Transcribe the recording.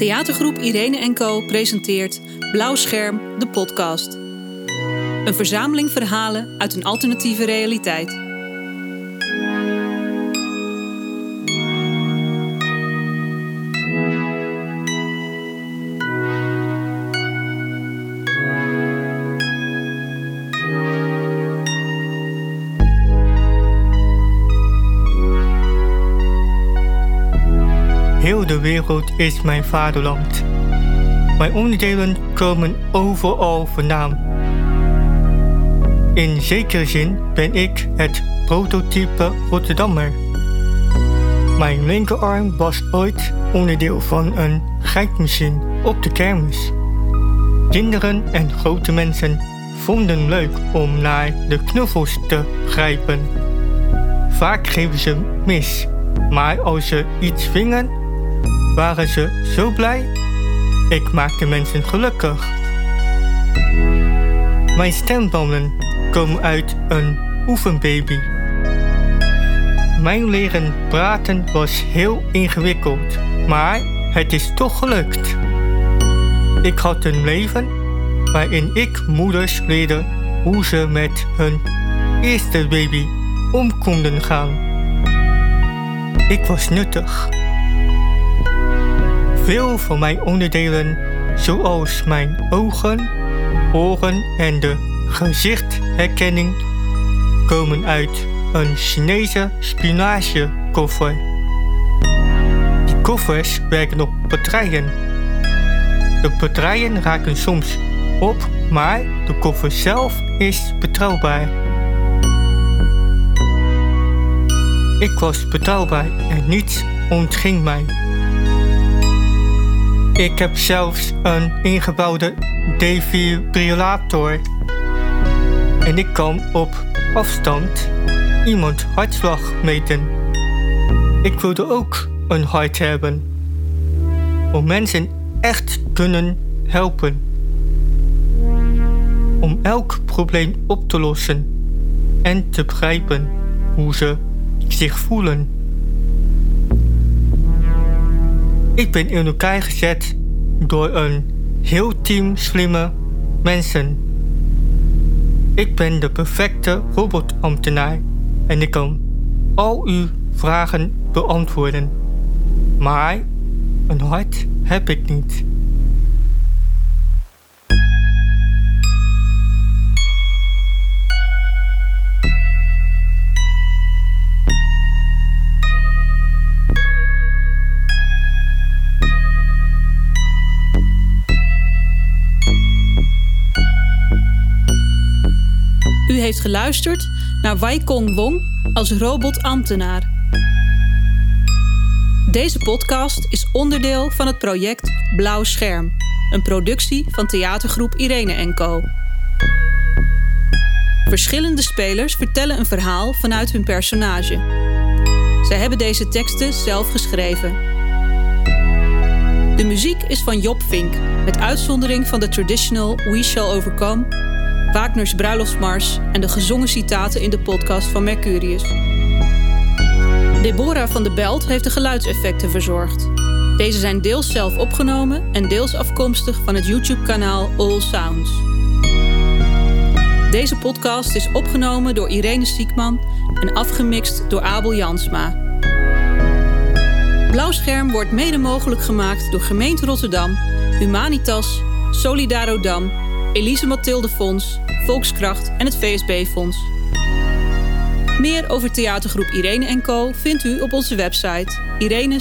Theatergroep Irene Co presenteert Blauw Scherm, de podcast. Een verzameling verhalen uit een alternatieve realiteit. Heel de wereld is mijn vaderland. Mijn onderdelen komen overal vandaan. In zekere zin ben ik het prototype Rotterdammer. Mijn linkerarm was ooit onderdeel van een grijpmachine op de kermis. Kinderen en grote mensen vonden leuk om naar de knuffels te grijpen. Vaak geven ze mis, maar als ze iets vingen, waren ze zo blij. Ik maakte mensen gelukkig. Mijn stembanden komen uit een oefenbaby. Mijn leren praten was heel ingewikkeld, maar het is toch gelukt. Ik had een leven waarin ik moeders leerde hoe ze met hun eerste baby om konden gaan. Ik was nuttig. Veel van mijn onderdelen, zoals mijn ogen, oren en de gezichtherkenning, komen uit een Chinese spinagekoffer. Die koffers werken op batterijen. De batterijen raken soms op, maar de koffer zelf is betrouwbaar. Ik was betrouwbaar en niets ontging mij. Ik heb zelfs een ingebouwde defibrillator. En ik kan op afstand iemand hartslag meten. Ik wilde ook een hart hebben. Om mensen echt kunnen helpen. Om elk probleem op te lossen. En te begrijpen hoe ze zich voelen. Ik ben in elkaar gezet door een heel team slimme mensen. Ik ben de perfecte robotambtenaar en ik kan al uw vragen beantwoorden. Maar een hart heb ik niet. Heeft geluisterd naar Wai Kong Wong als robotambtenaar. Deze podcast is onderdeel van het project Blauw Scherm, een productie van theatergroep Irene Co. Verschillende spelers vertellen een verhaal vanuit hun personage. Zij hebben deze teksten zelf geschreven. De muziek is van Job Vink, met uitzondering van de traditional We Shall Overcome Wagner's bruiloftsmars en de gezongen citaten in de podcast van Mercurius. Deborah van de Belt heeft de geluidseffecten verzorgd. Deze zijn deels zelf opgenomen en deels afkomstig van het YouTube-kanaal All Sounds. Deze podcast is opgenomen door Irene Siekman en afgemixt door Abel Jansma. Blauwscherm wordt mede mogelijk gemaakt door Gemeente Rotterdam, Humanitas, Solidarodam Elise Mathilde Fonds, Volkskracht en het VSB Fonds. Meer over theatergroep Irene Co vindt u op onze website irene-n-co.nl.